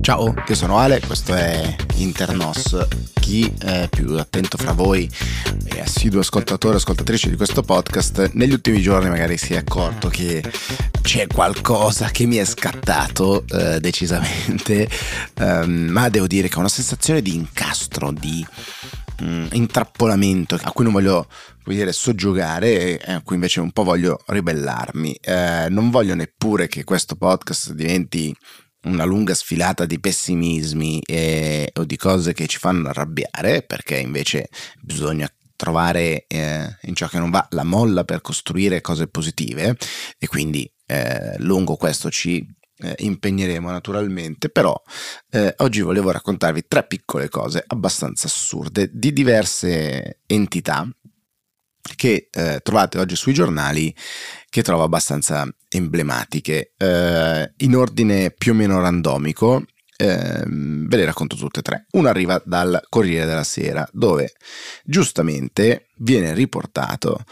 Ciao, io sono Ale, questo è Internos. Chi è più attento fra voi e assiduo ascoltatore o ascoltatrice di questo podcast, negli ultimi giorni magari si è accorto che c'è qualcosa che mi è scattato eh, decisamente, um, ma devo dire che ho una sensazione di incastro, di um, intrappolamento a cui non voglio vuol dire soggiogare e a cui invece un po' voglio ribellarmi. Eh, non voglio neppure che questo podcast diventi una lunga sfilata di pessimismi e, o di cose che ci fanno arrabbiare, perché invece bisogna trovare eh, in ciò che non va la molla per costruire cose positive e quindi eh, lungo questo ci eh, impegneremo naturalmente, però eh, oggi volevo raccontarvi tre piccole cose abbastanza assurde di diverse entità che eh, trovate oggi sui giornali che trovo abbastanza emblematiche. Eh, in ordine più o meno randomico, eh, ve le racconto tutte e tre. Una arriva dal Corriere della Sera, dove giustamente viene riportato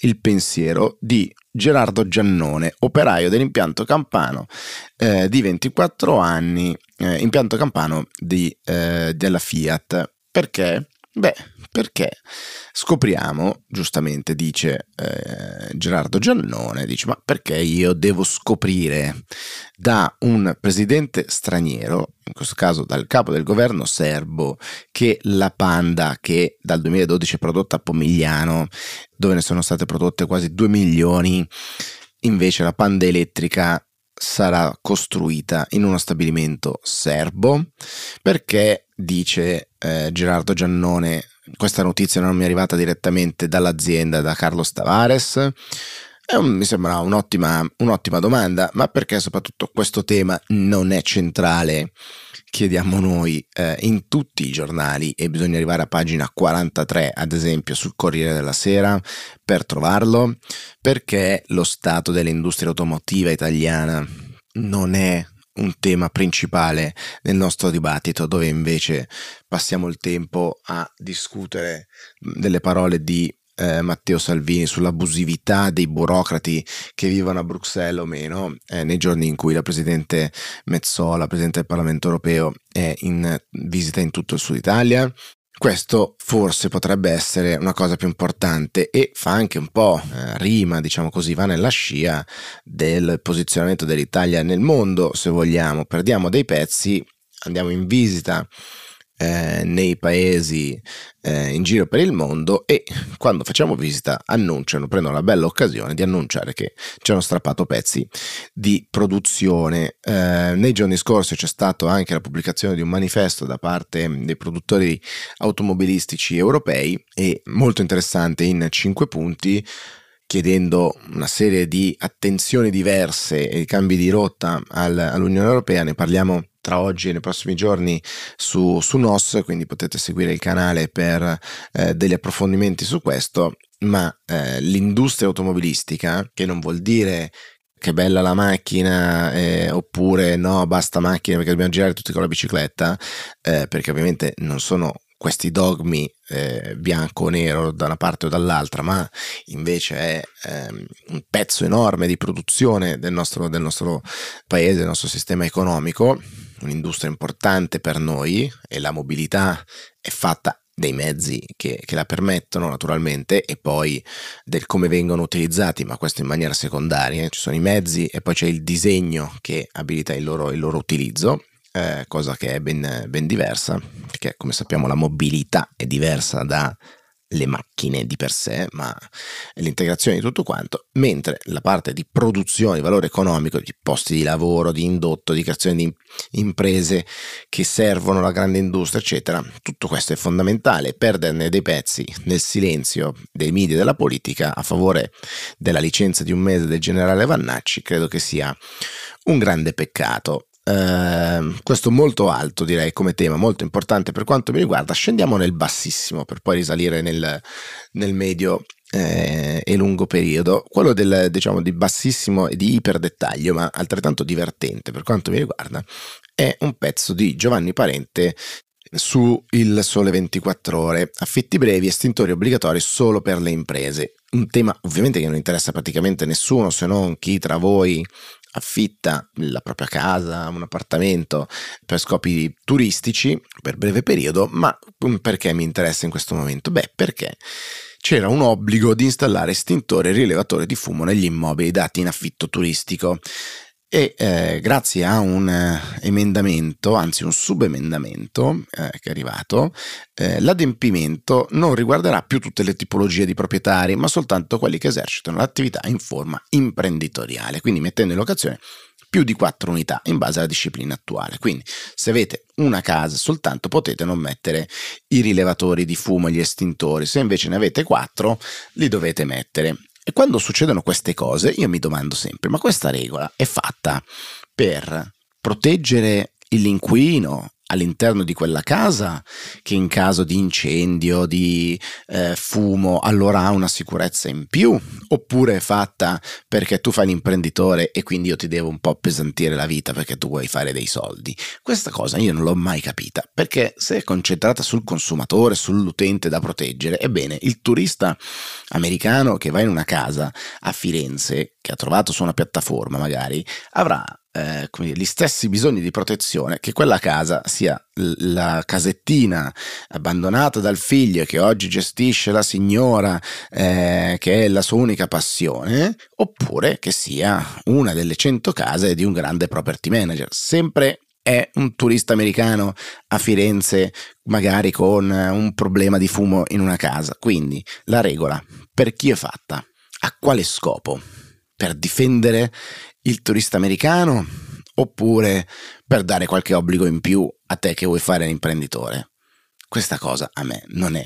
il pensiero di Gerardo Giannone, operaio dell'impianto campano eh, di 24 anni, eh, impianto campano di, eh, della Fiat. Perché? Beh, perché? Scopriamo, giustamente dice eh, Gerardo Giannone, dice ma perché io devo scoprire da un presidente straniero, in questo caso dal capo del governo serbo, che la Panda che dal 2012 è prodotta a Pomigliano, dove ne sono state prodotte quasi 2 milioni, invece la Panda elettrica sarà costruita in uno stabilimento serbo perché dice eh, Gerardo Giannone questa notizia non mi è arrivata direttamente dall'azienda da Carlos Tavares un, mi sembra un'ottima, un'ottima domanda ma perché soprattutto questo tema non è centrale chiediamo noi eh, in tutti i giornali e bisogna arrivare a pagina 43 ad esempio sul Corriere della Sera per trovarlo? Perché lo stato dell'industria automotiva italiana non è un tema principale nel nostro dibattito dove invece passiamo il tempo a discutere delle parole di eh, Matteo Salvini sull'abusività dei burocrati che vivono a Bruxelles o meno, eh, nei giorni in cui la Presidente Mezzola, Presidente del Parlamento Europeo, è in visita in tutto il Sud Italia. Questo forse potrebbe essere una cosa più importante e fa anche un po' eh, rima, diciamo così, va nella scia del posizionamento dell'Italia nel mondo, se vogliamo. Perdiamo dei pezzi, andiamo in visita eh, nei paesi eh, in giro per il mondo e quando facciamo visita annunciano, prendono la bella occasione di annunciare che ci hanno strappato pezzi di produzione. Eh, nei giorni scorsi c'è stata anche la pubblicazione di un manifesto da parte dei produttori automobilistici europei e molto interessante in cinque punti chiedendo una serie di attenzioni diverse e cambi di rotta al, all'Unione Europea, ne parliamo tra oggi e nei prossimi giorni su, su NOS, quindi potete seguire il canale per eh, degli approfondimenti su questo, ma eh, l'industria automobilistica, che non vuol dire che bella la macchina eh, oppure no basta macchina perché dobbiamo girare tutti con la bicicletta eh, perché ovviamente non sono questi dogmi eh, bianco o nero da una parte o dall'altra, ma invece è ehm, un pezzo enorme di produzione del nostro, del nostro paese, del nostro sistema economico, un'industria importante per noi e la mobilità è fatta dei mezzi che, che, la permettono naturalmente e poi del come vengono utilizzati, ma questo in maniera secondaria. Ci sono i mezzi e poi c'è il disegno che abilita il loro, il loro utilizzo eh, cosa che è ben, ben diversa, perché come sappiamo la mobilità è diversa dalle macchine di per sé, ma l'integrazione di tutto quanto, mentre la parte di produzione, di valore economico, di posti di lavoro, di indotto, di creazione di imprese che servono la grande industria, eccetera, tutto questo è fondamentale. Perderne dei pezzi nel silenzio dei media e della politica a favore della licenza di un mese del generale Vannacci, credo che sia un grande peccato. Uh, questo molto alto direi come tema, molto importante per quanto mi riguarda. Scendiamo nel bassissimo per poi risalire nel, nel medio eh, e lungo periodo. Quello del, diciamo, di bassissimo e di iper dettaglio, ma altrettanto divertente per quanto mi riguarda, è un pezzo di Giovanni Parente su Il Sole 24 Ore, affitti brevi, estintori obbligatori solo per le imprese. un tema ovviamente che non interessa praticamente nessuno se non chi tra voi affitta la propria casa, un appartamento per scopi turistici per breve periodo, ma perché mi interessa in questo momento? Beh, perché c'era un obbligo di installare estintore e rilevatore di fumo negli immobili dati in affitto turistico e eh, grazie a un eh, emendamento, anzi un subemendamento eh, che è arrivato, eh, l'adempimento non riguarderà più tutte le tipologie di proprietari, ma soltanto quelli che esercitano l'attività in forma imprenditoriale, quindi mettendo in locazione più di 4 unità in base alla disciplina attuale. Quindi se avete una casa soltanto potete non mettere i rilevatori di fumo e gli estintori, se invece ne avete 4 li dovete mettere. E quando succedono queste cose io mi domando sempre, ma questa regola è fatta per proteggere l'inquilino all'interno di quella casa che in caso di incendio, di eh, fumo, allora ha una sicurezza in più, oppure è fatta perché tu fai l'imprenditore e quindi io ti devo un po' appesantire la vita perché tu vuoi fare dei soldi. Questa cosa io non l'ho mai capita, perché se è concentrata sul consumatore, sull'utente da proteggere, ebbene, il turista americano che va in una casa a Firenze, che ha trovato su una piattaforma magari, avrà eh, dire, gli stessi bisogni di protezione che quella casa sia la casettina abbandonata dal figlio che oggi gestisce la signora eh, che è la sua unica passione oppure che sia una delle cento case di un grande property manager. Sempre è un turista americano a Firenze magari con un problema di fumo in una casa. Quindi la regola per chi è fatta a quale scopo per difendere il turista americano oppure per dare qualche obbligo in più a te che vuoi fare l'imprenditore? Questa cosa a me non è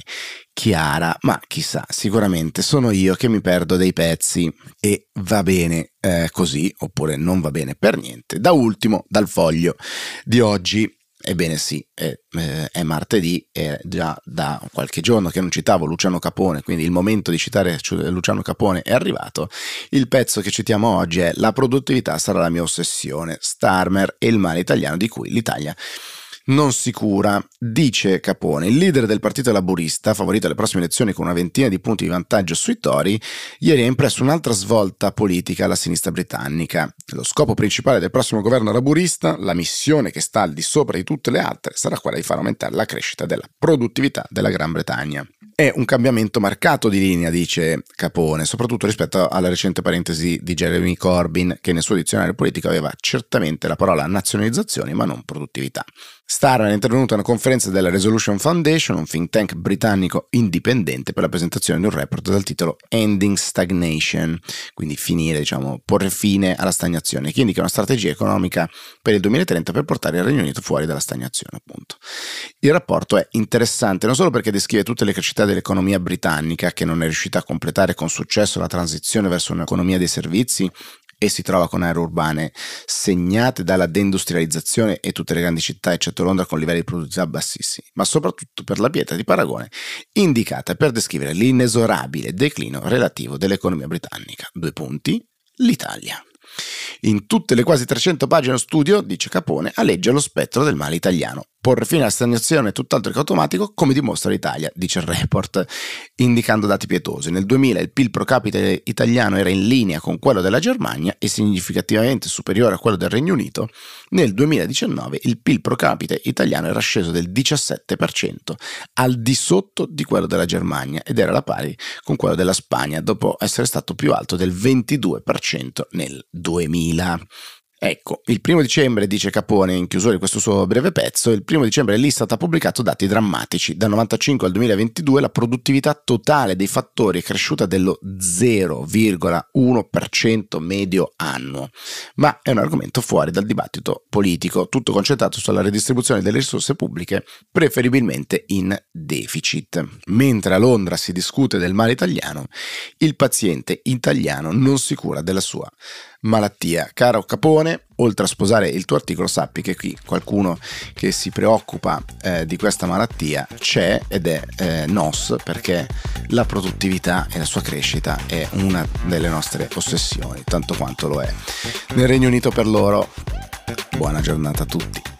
chiara, ma chissà, sicuramente sono io che mi perdo dei pezzi e va bene eh, così, oppure non va bene per niente. Da ultimo, dal foglio di oggi Ebbene sì, è, eh, è, martedì e già da qualche giorno che non citavo Luciano Capone, quindi il momento di citare Luciano Capone è arrivato. Il pezzo che citiamo oggi è La produttività sarà la mia ossessione, Starmer e il male italiano di cui l'Italia non sicura. Dice Capone, il leader del partito laburista, favorito alle prossime elezioni con una ventina di punti di vantaggio sui Tori, ieri ha impresso un'altra svolta politica alla sinistra britannica. Lo scopo principale del prossimo governo laburista, la missione che sta al di sopra di tutte le altre, sarà quella di far aumentare la crescita della produttività della Gran Bretagna. È un cambiamento marcato di linea, dice Capone, soprattutto rispetto alla recente parentesi di Jeremy Corbyn, che nel suo dizionario politico aveva certamente la parola nazionalizzazione ma non produttività. Starman è intervenuto a una conferenza della Resolution Foundation, un think tank britannico indipendente per la presentazione di un report dal titolo Ending Stagnation, quindi finire, diciamo, porre fine alla stagnazione, che indica una strategia economica per il 2030 per portare il Regno Unito fuori dalla stagnazione, appunto. Il rapporto è interessante non solo perché descrive tutte le criticità dell'economia britannica, che non è riuscita a completare con successo la transizione verso un'economia dei servizi e si trova con aree urbane segnate dalla deindustrializzazione e tutte le grandi città, eccetto Londra, con livelli di produttività bassissimi, ma soprattutto per la pietra di paragone indicata per descrivere l'inesorabile declino relativo dell'economia britannica. Due punti, l'Italia. In tutte le quasi 300 pagine studio, dice Capone, alleggia lo spettro del male italiano, Porre fine alla stagnazione è tutt'altro che automatico, come dimostra l'Italia, dice il report, indicando dati pietosi. Nel 2000 il PIL pro capite italiano era in linea con quello della Germania e significativamente superiore a quello del Regno Unito. Nel 2019 il PIL pro capite italiano era sceso del 17%, al di sotto di quello della Germania ed era la pari con quello della Spagna, dopo essere stato più alto del 22% nel 2000. Ecco, il primo dicembre, dice Capone in chiusura di questo suo breve pezzo, il primo dicembre l'Istat ha pubblicato dati drammatici. Dal 95 al 2022 la produttività totale dei fattori è cresciuta dello 0,1% medio annuo. Ma è un argomento fuori dal dibattito politico, tutto concentrato sulla redistribuzione delle risorse pubbliche, preferibilmente in deficit. Mentre a Londra si discute del male italiano, il paziente italiano non si cura della sua malattia. Caro Capone, oltre a sposare il tuo articolo, sappi che qui qualcuno che si preoccupa eh, di questa malattia c'è ed è eh, NOS perché la produttività e la sua crescita è una delle nostre ossessioni, tanto quanto lo è nel Regno Unito per loro. Buona giornata a tutti.